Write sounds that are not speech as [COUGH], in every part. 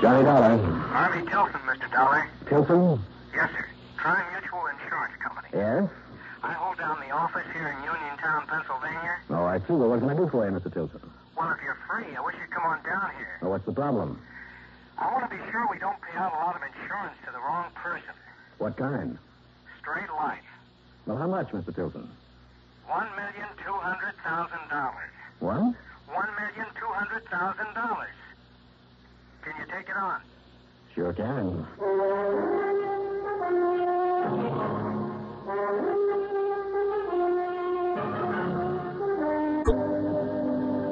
Johnny Dollar. Harvey Tilson, Mr. Dollar. Tilson? Yes, sir. Tri Mutual Insurance Company. Yes? I hold down the office here in Uniontown, Pennsylvania. Oh, I see. Well, what can I do for you, Mr. Tilson? Well, if you're free, I wish you'd come on down here. Well, what's the problem? I want to be sure we don't pay out a lot of insurance to the wrong person. What kind? Straight life. Well, how much, Mr. Tilson? One million two hundred thousand dollars. What? One million two hundred thousand dollars. Can you take it on? Sure can.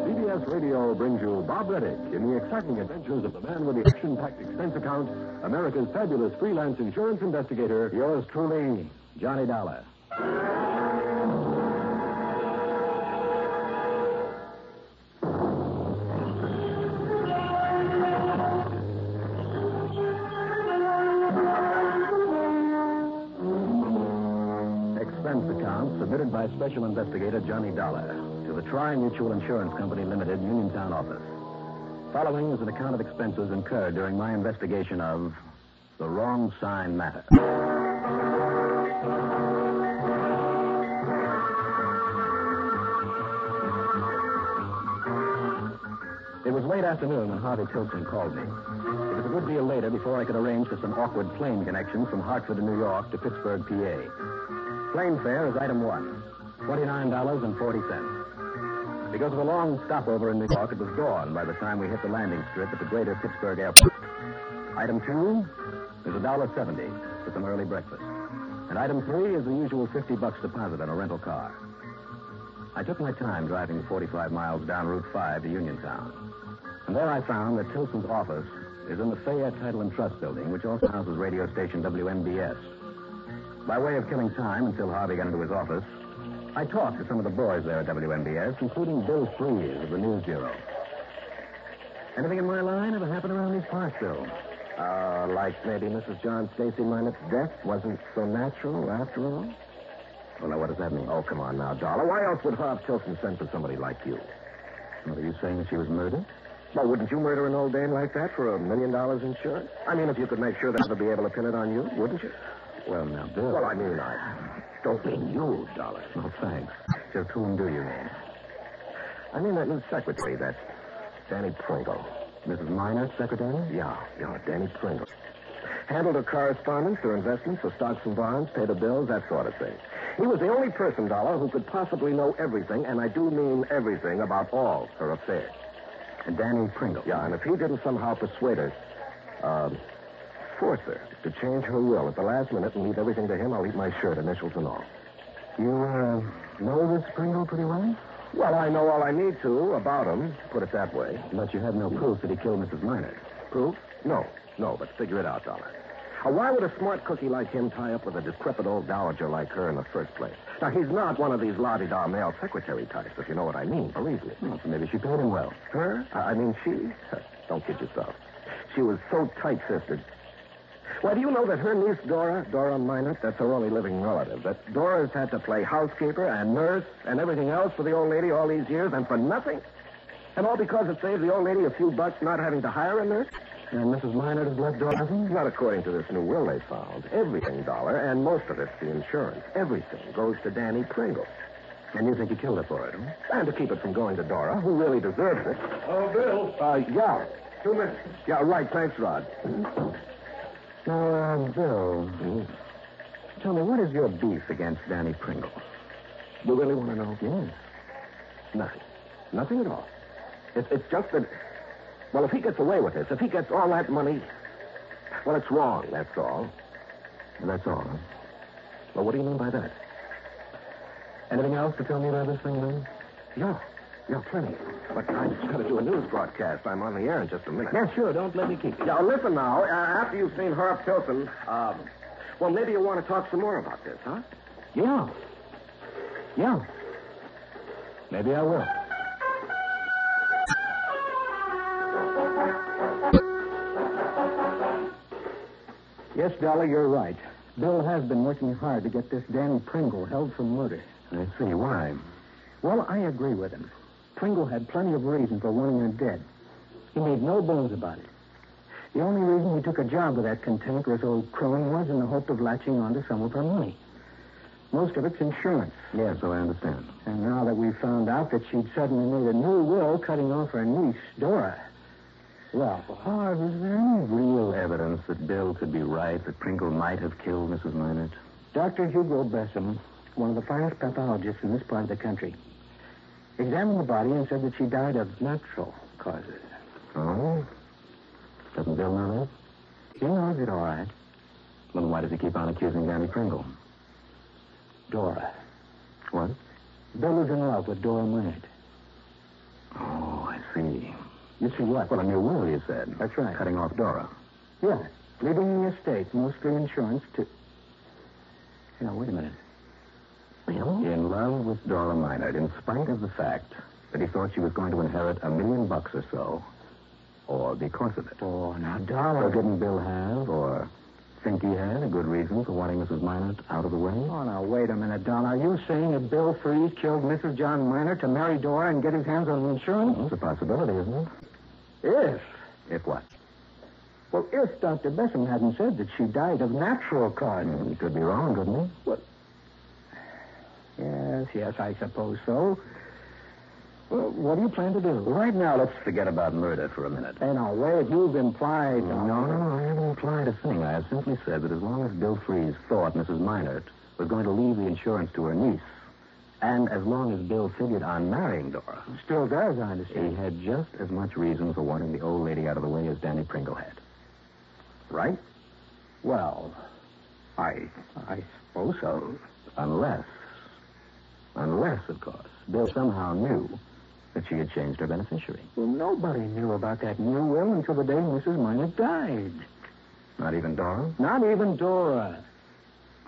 CBS Radio brings you Bob Readick in the exciting adventures of the man with the action-packed expense account, America's fabulous freelance insurance investigator, yours truly, Johnny Dollar. By Special Investigator Johnny Dollar to the Tri Mutual Insurance Company Limited, Uniontown office. Following is an account of expenses incurred during my investigation of the wrong sign matter. It was late afternoon when Harvey Tilson called me. It was a good deal later before I could arrange for some awkward plane connections from Hartford to New York to Pittsburgh, PA. Plane fare is item one, $29.40. Because of a long stopover in New York, it was dawn by the time we hit the landing strip at the greater Pittsburgh airport. Item two is $1.70 for some early breakfast. And item three is the usual 50 bucks deposit on a rental car. I took my time driving 45 miles down Route 5 to Uniontown. And there I found that Tilson's office is in the Fayette Title and Trust Building, which also houses radio station WMBS. By way of killing time until Harvey got into his office, I talked to some of the boys there at WMBS, including Bill Freeze of the News Bureau. Anything in my line ever happened around these parts, Bill? Uh, like maybe Mrs. John Stacy Minett's death wasn't so natural after all? Well, now, what does that mean? Oh, come on now, Dollar. Why else would Harv Tilson send for somebody like you? What, are you saying that she was murdered? Well, wouldn't you murder an old dame like that for a million dollars insurance? I mean, if you could make sure that would be able to pin it on you, wouldn't you? Well, now, Bill. Well, I mean, I don't mean you, Dollar. Oh, thanks. Just whom do you mean? I mean that new secretary, that Danny Pringle. Mrs. Miner's secretary? Yeah, yeah, Danny Pringle. Handled her correspondence, her investments, her stocks and bonds, paid her bills, that sort of thing. He was the only person, Dollar, who could possibly know everything, and I do mean everything, about all her affairs. And Danny Pringle. Yeah, and if he didn't somehow persuade her, um, force her to change her will at the last minute and leave everything to him, I'll leave my shirt, initials and all. You, uh, know this Pringle pretty well? Well, I know all I need to about him, put it that way. But you have no proof that he killed Mrs. Miner. Proof? No, no, but figure it out, Dollar. Why would a smart cookie like him tie up with a decrepit old dowager like her in the first place? Now, he's not one of these la-di-da male secretary types, if you know what I mean, believe me. Well, so maybe she paid him well. Her? I I mean, she? [LAUGHS] Don't kid yourself. She was so tight-fisted. Why, do you know that her niece, Dora, Dora Minot, that's her only living relative, that Dora's had to play housekeeper and nurse and everything else for the old lady all these years and for nothing? And all because it saved the old lady a few bucks not having to hire a nurse? And Mrs. Miner has left Dora nothing? Not according to this new will they found. Everything, Dollar, and most of it's the insurance. Everything goes to Danny Pringle. And you think he killed her for it, huh? And to keep it from going to Dora, who really deserves it. Oh, Bill. Uh, yeah. Two minutes. Yeah, right. Thanks, Rod. Now, uh, Bill, tell me, what is your beef against Danny Pringle? You really want to know? Yes. Nothing. Nothing at all. It's, it's just that, well, if he gets away with this, if he gets all that money, well, it's wrong, that's all. And that's all, huh? Well, what do you mean by that? Anything else to tell me about this thing, then? Yeah. Yeah, plenty. But I just got to do a news broadcast. I'm on the air in just a minute. Yeah, sure. Don't let me keep you. Yeah, listen now. Uh, after you've seen Harv Tilson, um, well, maybe you want to talk some more about this, huh? Yeah. Yeah. Maybe I will. Yes, Dollar, you're right. Bill has been working hard to get this Danny Pringle held for murder. I see. Why? Well, I agree with him. Pringle had plenty of reason for wanting her dead. He made no bones about it. The only reason he took a job with that cantankerous old crone was in the hope of latching onto some of her money. Most of it's insurance. Yes, so I understand. And now that we've found out that she'd suddenly made a new will cutting off her niece, Dora. Well, Harv, is there any real Evidence that Bill could be right, that Pringle might have killed Mrs. Minert. Dr. Hugo Bessam, one of the finest pathologists in this part of the country, examined the body and said that she died of natural causes. Oh? Doesn't Bill know that? He knows it all right. Then why does he keep on accusing Danny Pringle? Dora. What? Bill is in love with Dora Minard. Oh, I see. You see what? Well, a new will, you said. That's right. Cutting off Dora. Yeah. Leaving the estate, mostly insurance, to. Now, wait a minute. Bill? In love with Dora Minard, in spite of the fact that he thought she was going to inherit a million bucks or so. Or because of it. Oh, now, So Dora. didn't Bill have, or think he had, a good reason for wanting Mrs. Minard out of the way? Oh, now, wait a minute, Don. Are you saying that Bill Freeze killed Mrs. John Minor to marry Dora and get his hands on the insurance? Well, it's a possibility, isn't it? If. If what? Well, if Dr. Bessam hadn't said that she died of natural causes. Mm, he could be wrong, couldn't he? Yes, yes, I suppose so. Well, what do you plan to do? Right now, let's forget about murder for a minute. Hey, now, wait, you've implied. No, no, no, I haven't implied a thing. I have simply said that as long as Bill Freeze thought Mrs. Minert was going to leave the insurance to her niece, and as long as Bill figured on marrying Dora, Still does, I he understand. had just as much reason for wanting the old lady out of the way as Danny Pringle had. Right? Well, I, I suppose so. Unless, unless, of course, Bill somehow knew that she had changed her beneficiary. Well, nobody knew about that new will until the day Mrs. Miner died. Not even Dora? Not even Dora.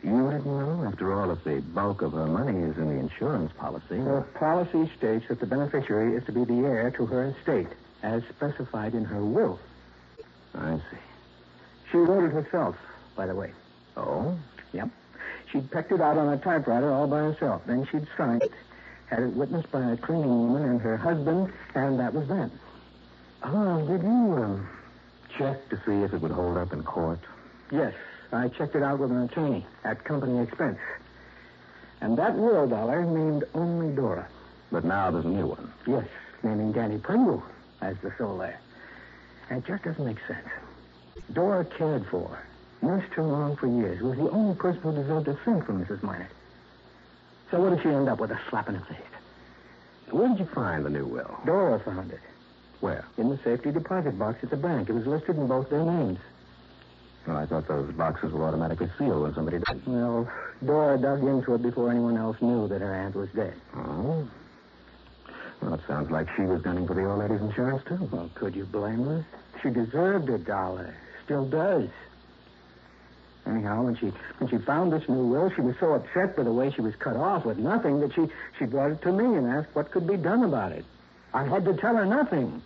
You didn't know? After all, if the bulk of her money is in the insurance policy. Her policy states that the beneficiary is to be the heir to her estate, as specified in her will. I see. She wrote it herself, by the way. Oh? Yep. She'd pecked it out on a typewriter all by herself. Then she'd signed it, had it witnessed by a cleaning woman and her husband, and that was that. Oh, did you um, check to see if it would hold up in court? Yes, I checked it out with an attorney at company expense. And that will dollar named only Dora. But now there's a new one. Yes, naming Danny Pringle as the sole heir. And it just doesn't make sense. Dora cared for, nursed her along for years, was the only person who deserved a thing from Mrs. Minor. So what did she end up with? A slap in the face. Where did you find the new will? Dora found it Where? in the safety deposit box at the bank. It was listed in both their names. Well, I thought those boxes were automatically sealed when somebody died. Well, Dora dug into it before anyone else knew that her aunt was dead. Oh? Well, it sounds like she was gunning for the old lady's insurance, too. Well, could you blame her? She deserved a dollar. Still does. Anyhow, when she when she found this new will, she was so upset by the way she was cut off with nothing that she she brought it to me and asked what could be done about it. I had to tell her nothing.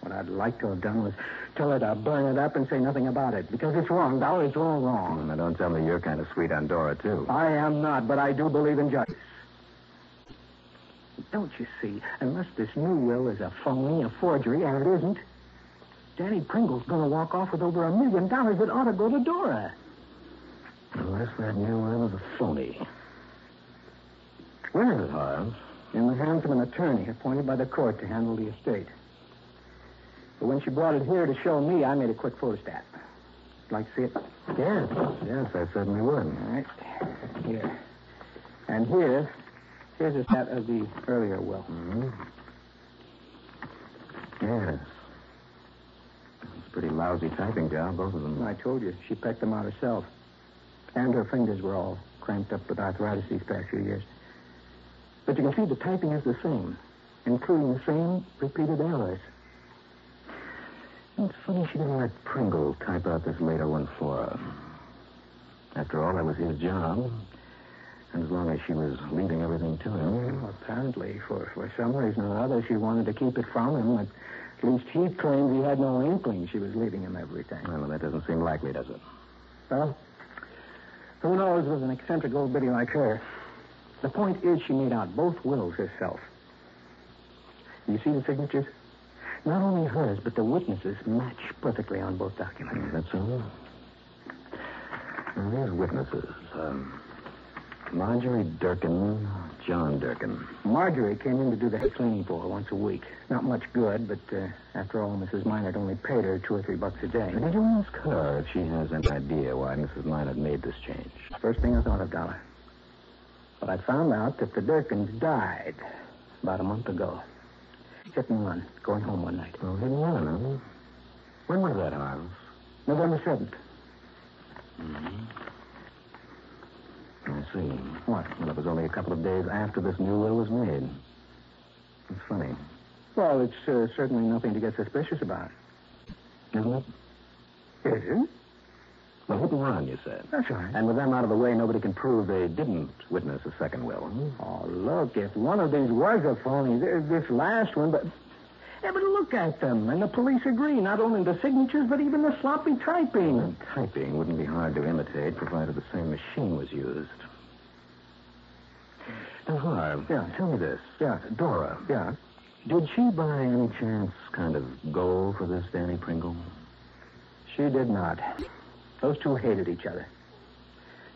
What I'd like to have done was tell her to burn it up and say nothing about it because it's wrong. Dollar, it's all wrong. Now, don't tell me you're kind of sweet on Dora, too. I am not, but I do believe in justice. Don't you see? Unless this new will is a phony, a forgery, and it isn't, Danny Pringle's going to walk off with over a million dollars that ought to go to Dora. Unless that new will is a phony. Where is it, Harv? In the hands of an attorney appointed by the court to handle the estate. But when she brought it here to show me, I made a quick photostat. Like to see it? Yes, yes, I certainly would. All right. Here. And here, here's a stat of the earlier will. hmm Yes. Pretty lousy typing job, both of them. I told you, she pecked them out herself. And her fingers were all cramped up with arthritis these past few years. But you can see the typing is the same, including the same repeated errors. It's funny she didn't let Pringle type out this later one for her. After all, that was his job. And as long as she was leaving everything to him. Well, apparently, for, for some reason or other, she wanted to keep it from him. At least he claimed he had no inkling she was leaving him everything. Well, that doesn't seem likely, does it? Well, who knows with an eccentric old biddy like her. The point is she made out both wills herself. You see the signatures? Not only hers, but the witnesses match perfectly on both documents. Is that so? Now, these witnesses. Um, Marjorie Durkin, John Durkin. Marjorie came in to do the cleaning for her once a week. Not much good, but uh, after all, Mrs. Minot only paid her two or three bucks a day. Did you ask her if she has any idea why Mrs. Minot made this change? First thing I thought of, Dollar. But I found out that the Durkins died about a month ago. Hit and run, going home one night. Oh, hit and run, huh? When was that, Harves? November 7th. I see. What? Well, it was only a couple of days after this new will was made. It's funny, Well, it's uh, certainly nothing to get suspicious about. isn't it? Is it? Well, hit and run, you said. That's right. And with them out of the way, nobody can prove they didn't witness a second will. Oh, look, if one of these was a phony, this last one, but. But look at them. And the police agree, not only the signatures, but even the sloppy typing. And typing wouldn't be hard to imitate, provided the same machine was used. Now, Harv, Yeah. tell me this. Yeah. Dora, Yeah. did she by any chance kind of go for this Danny Pringle? She did not. Those two hated each other.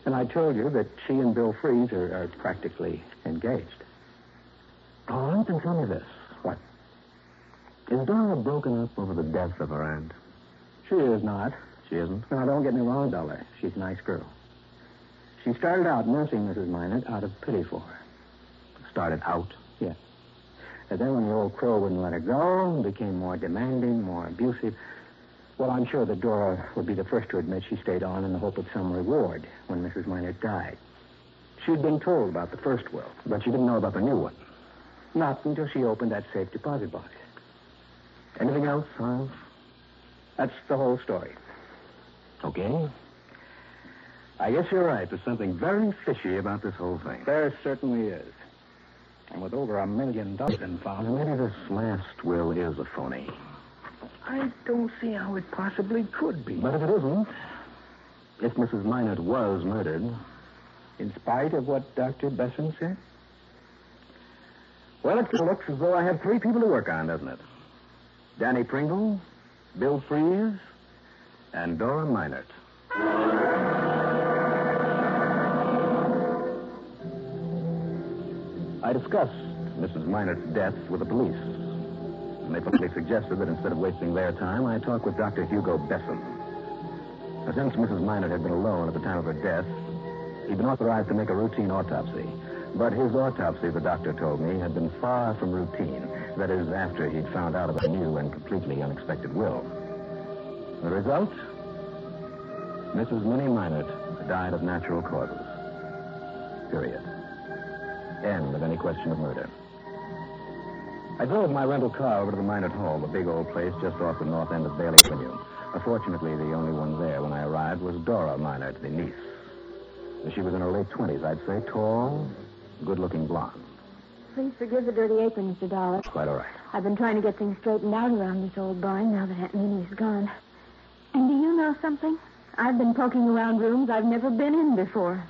And I told you that she and Bill Freeze are, are practically engaged. All right, then tell me this. Is Dora broken up over the death of her aunt? She is not. She isn't? Now, don't get me wrong, Dollar. She's a nice girl. She started out nursing Mrs. Minot out of pity for her. Started out. Yes. And then when the old crow wouldn't let her go, became more demanding, more abusive. Well, I'm sure that Dora would be the first to admit she stayed on in the hope of some reward when Mrs. Minot died. She'd been told about the first will, But she didn't know about the new one. not until she opened that safe deposit box. Anything else, Harv? That's the whole story. Okay. I guess you're right. There's something very fishy about this whole thing. There certainly is. And with over a million dollars Now, found, maybe this last will is a phony. I don't see how it possibly could be. But if it isn't, if Mrs. Minot was murdered, in spite of what Dr. Besson said? well, it looks as though I have three people to work on, doesn't it? Danny Pringle, Bill Freeze, and Dora Minot. I discussed Mrs. Minot's death with the police. And they publicly suggested that instead of wasting their time, I talk with Dr. Hugo Besson. Now, since Mrs. Minot had been alone at the time of her death, he'd been authorized to make a routine autopsy. But his autopsy, the doctor told me, had been far from routine. That is, after he'd found out about a new and completely unexpected will. The result? Mrs. Minnie Minot died of natural causes. Period. End of any question of murder. I drove my rental car over to the Minot Hall, the big old place just off the north end of Bailey Avenue. Uh, Fortunately, the only one there when I arrived was Dora Minot, the niece. She was in her late twenties, I'd say, tall, good-looking blonde. Please forgive the dirty apron, Mr. Dollar. Quite all right. I've been trying to get things straightened out around this old barn now that Aunt Minnie's gone. And do you know something? I've been poking around rooms I've never been in before.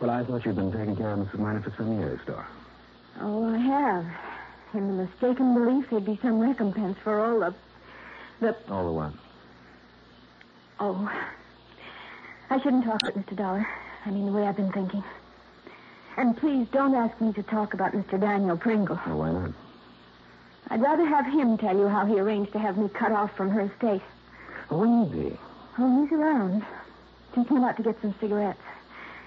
Well, I thought you'd been taking care of Mrs. Minot for some years, Dora. Oh, I have. In the mistaken belief there'd be some recompense for all the... the... All the while. Oh. I shouldn't talk it, Mr. Dollar. I mean, the way I've been thinking. And please don't ask me to talk about Mr. Daniel Pringle. Oh, why not? I'd rather have him tell you how he arranged to have me cut off from her estate. Where is he? Oh, he's around. He came out to get some cigarettes.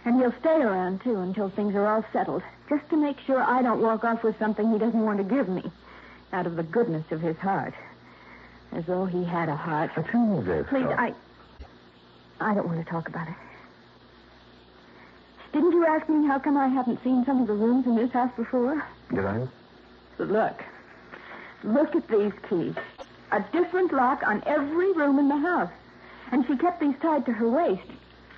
And he'll stay around, too, until things are all settled. Just to make sure I don't walk off with something he doesn't want to give me. Out of the goodness of his heart. As though he had a heart. Now, tell me this. Please, uh, I... I don't want to talk about it. Didn't you ask me how come I haven't seen some of the rooms in this house before? Did I? But look. Look at these keys. A different lock on every room in the house. And she kept these tied to her waist.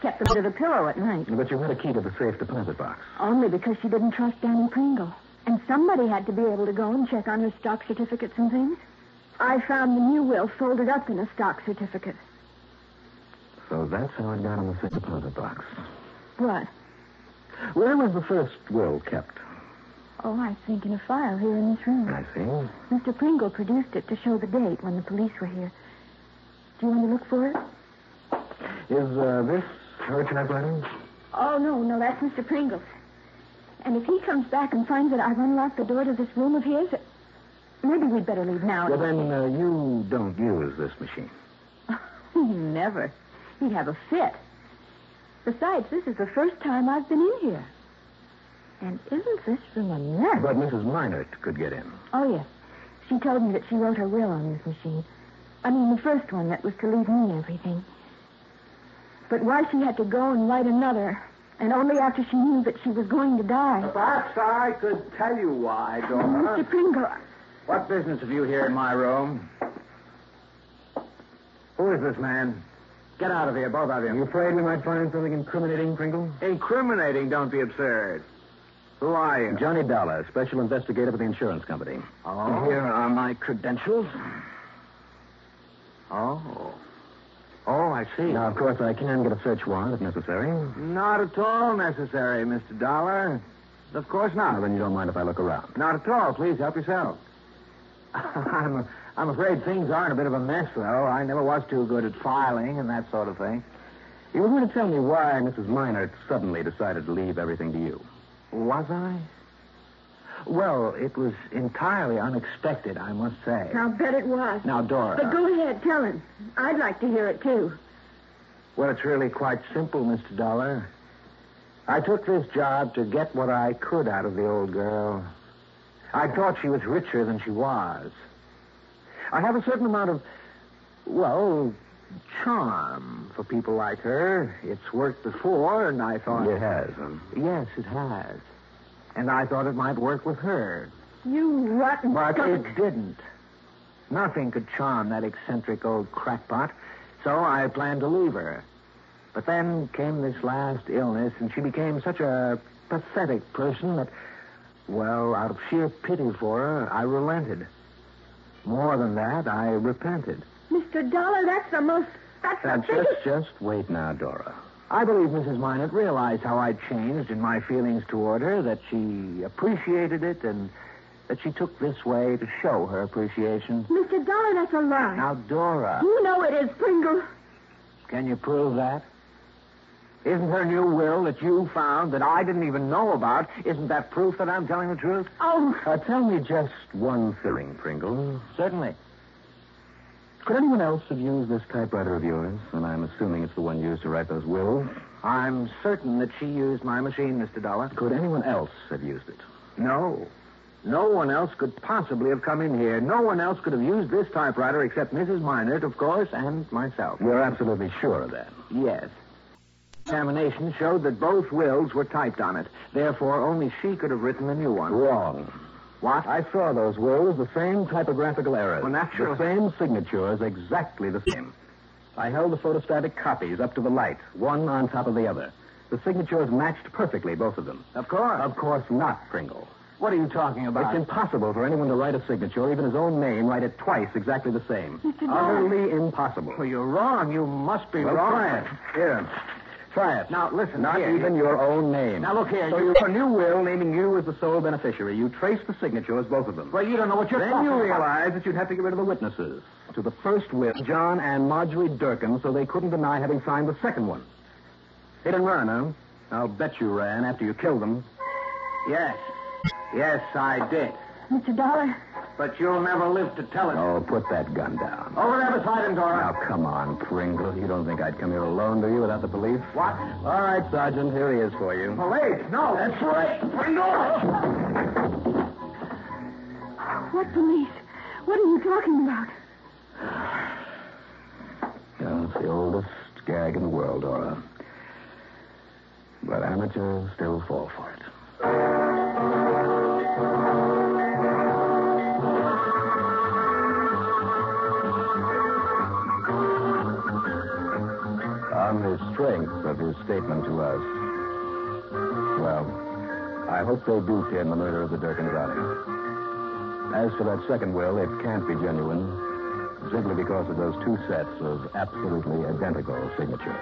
Kept them under the pillow at night. But you had a key to the safe deposit box. Only because she didn't trust Danny Pringle. And somebody had to be able to go and check on her stock certificates and things. I found the new will folded up in a stock certificate. So that's how it got in the safe deposit box. What? Where was the first will kept? Oh, I think in a file here in this room. I see. Mr. Pringle produced it to show the date when the police were here. Do you want to look for it? Is uh, this her typewriter? Oh, no, no, that's Mr. Pringle's. And if he comes back and finds that I've unlocked the door to this room of his, maybe we'd better leave now. Well, then uh, you don't use this machine. [LAUGHS] Never. He'd have a fit. Besides, this is the first time I've been in here. And isn't this room a mess? But Mrs. Minert could get in. Oh, yes. She told me that she wrote her will on this machine. I mean, the first one that was to leave me everything. But why she had to go and write another, and only after she knew that she was going to die. Perhaps I could tell you why, Dora. Mr. Pringle, What business have you here in my room? Who is this man? Get out of here, both of Are you you. afraid we might find something incriminating, Pringle? Incriminating, don't be absurd. Who are you? Johnny Dollar, special investigator for the insurance company. Oh. Here are my credentials. Oh. Oh, I see. Now, of course, I can get a search warrant if necessary. Not at all necessary, Mr. Dollar. Of course not. then you don't mind if I look around. Not at all. Please help yourself. [LAUGHS] I'm, I'm afraid things are in a bit of a mess, though. I never was too good at filing and that sort of thing. You were going to tell me why Mrs. Minert suddenly decided to leave everything to you. Was I? Well, it was entirely unexpected, I must say. I'll bet it was. Now, Dora. But go ahead, tell him. I'd like to hear it, too. Well, it's really quite simple, Mr. Dollar. I took this job to get what I could out of the old girl. I thought she was richer than she was. I have a certain amount of, well, charm for people like her. It's worked before, and I thought. It has, huh? Yes, it has. And I thought it might work with her. You rotten But skunk. it didn't. Nothing could charm that eccentric old crackpot, so I planned to leave her. But then came this last illness, and she became such a pathetic person that, well, out of sheer pity for her, I relented. More than that, I repented. Mr. Dollar, that's the most... That's Now, the just, biggest... just wait now, Dora. I believe Mrs. Minot realized how I'd changed in my feelings toward her, that she appreciated it, and that she took this way to show her appreciation. Mr. Dollar, that's a lie. Now, Dora. You know it is, Pringle. Can you prove that? Isn't her new will that you found that I didn't even know about, isn't that proof that I'm telling the truth? Oh, Uh, tell me just one thing, Pringle. Certainly. Could anyone else have used this typewriter of yours? And I'm assuming it's the one used to write those wills. I'm certain that she used my machine, Mr. Dollar. Could anyone else have used it? No. No one else could possibly have come in here. No one else could have used this typewriter except Mrs. Minert, of course, and myself. You're absolutely sure of that. Yes. Examination showed that both wills were typed on it. Therefore, only she could have written the new one. Wrong. What? I saw those wills, the same typographical errors. Well, naturally. The same signatures, exactly the same. I held the photostatic copies up to the light, one on top of the other. The signatures matched perfectly, both of them. Of course. Of course not, Pringle. What are you talking about? It's impossible for anyone to write a signature, even his own name, write it twice exactly the same. [LAUGHS] Oh. Mr. Utterly impossible. Well, you're wrong. You must be Well, wrong. try it. Here. Try it. Now, listen. Not here. even your own name. Now, look here, So you- you a new will naming you as the sole beneficiary. You trace the signatures, both of them. Well, you don't know what you're then talking you about. realize that you'd have to get rid of the witnesses. To the first will, John and Marjorie Durkin, so they couldn't deny having signed the second one. Hit and run, huh? I'll bet you ran after you killed them. Yes. Yes, I did. Mr. Dollar, But you'll never live to tell it. Oh, put that gun down. Over there beside him, Dora. Now, come on, Pringle. You don't think I'd come here alone, do you, without the police? What? All right, Sergeant. Here he is for you. Oh, police? No. That's right. Pringle. what police? What are you talking about? Yeah, it's the oldest gag in the world, Dora. But amateurs still fall for it. On the strength of his statement to us, well, I hope they do pin the murder of the Durkins on him. As for that second will, it can't be genuine, simply because of those two sets of absolutely identical signatures.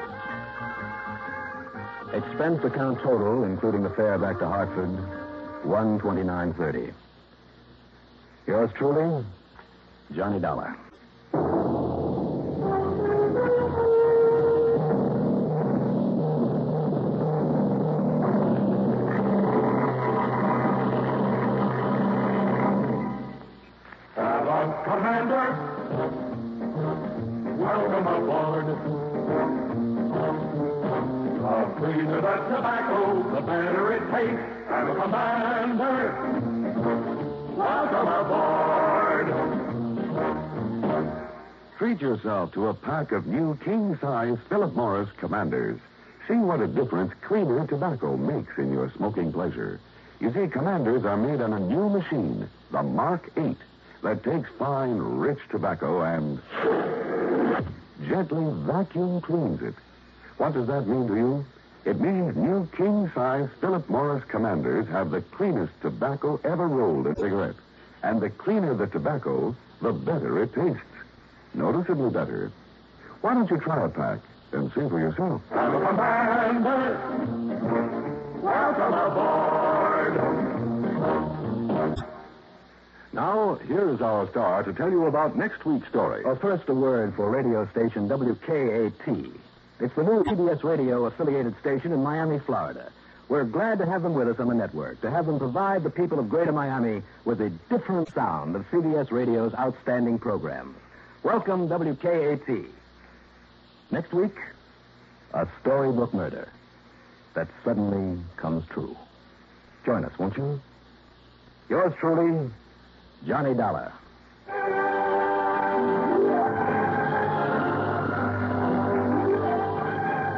Expense account total, including the fare back to Hartford, 129.30. Yours truly, Johnny Dollar. Yourself to a pack of new king size Philip Morris Commanders. See what a difference cleaner tobacco makes in your smoking pleasure. You see, Commanders are made on a new machine, the Mark 8, that takes fine, rich tobacco and gently vacuum cleans it. What does that mean to you? It means new king size Philip Morris Commanders have the cleanest tobacco ever rolled in a cigarette. And the cleaner the tobacco, the better it tastes. Noticeably better. Why don't you try a pack and see for yourself? Welcome aboard. Now, here is our star to tell you about next week's story. Well, first, a word for radio station WKAT. It's the new CBS radio affiliated station in Miami, Florida. We're glad to have them with us on the network, to have them provide the people of Greater Miami with a different sound of CBS radio's outstanding programs. Welcome, WKAT. Next week, a storybook murder that suddenly comes true. Join us, won't you? Yours truly, Johnny Dollar.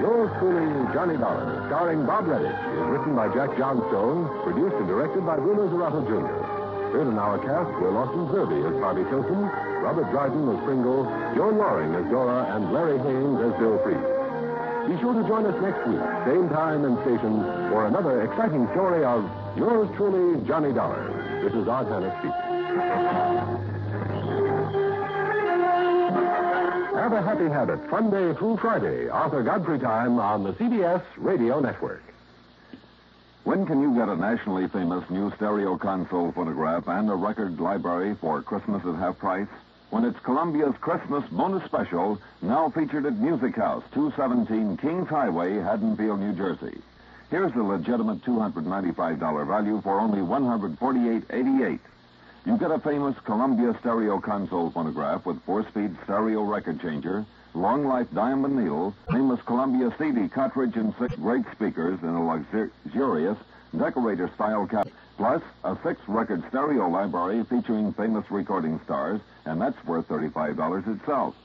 Yours truly, Johnny Dollar, starring Bob Readick, is written by Jack Johnstone, produced and directed by Bruno Zirato Jr. Heard in our cast were Lawson Zerbe as Harvey Tilson, Robert Dryden as Pringle, Joan Lorring as Dora, and Larry Haines as Bill Priest. Be sure to join us next week, same time and station, for another exciting story of yours truly, Johnny Dollar. This is Art Hannes speaking. Have a happy habit, fun day through Friday, Arthur Godfrey time on the CBS Radio Network. When can you get a nationally famous new stereo console phonograph and a record library for Christmas at half price? When it's Columbia's Christmas bonus special, now featured at Music House, 217 Kings Highway, Haddonfield, New Jersey. Here's the legitimate $295 value for only $148.88. You get a famous Columbia stereo console phonograph with four-speed stereo record changer, long life diamond needle, famous Columbia CD cartridge, and six great speakers in a luxurious decorator style cap. Plus, a six record stereo library featuring famous recording stars, and that's worth $35 itself.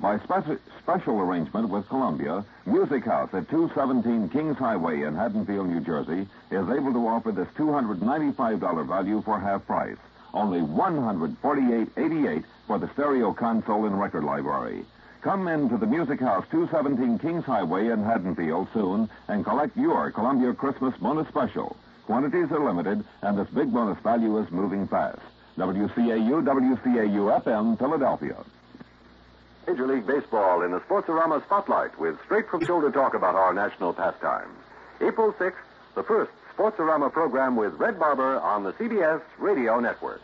By speci- special arrangement with Columbia, Music House at 217 Kings Highway in Haddonfield, New Jersey, is able to offer this $295 value for half price. Only $148.88 for the stereo console and record library. Come into the Music House, 217 Kings Highway in Haddonfield soon and collect your Columbia Christmas bonus special. Quantities are limited, and this big bonus value is moving fast. WCAU, WCAU FM, Philadelphia. Major League Baseball in the Sportsorama Spotlight with straight from shoulder talk about our national pastimes. April 6th, the first Sportsorama program with Red Barber on the CBS Radio Network.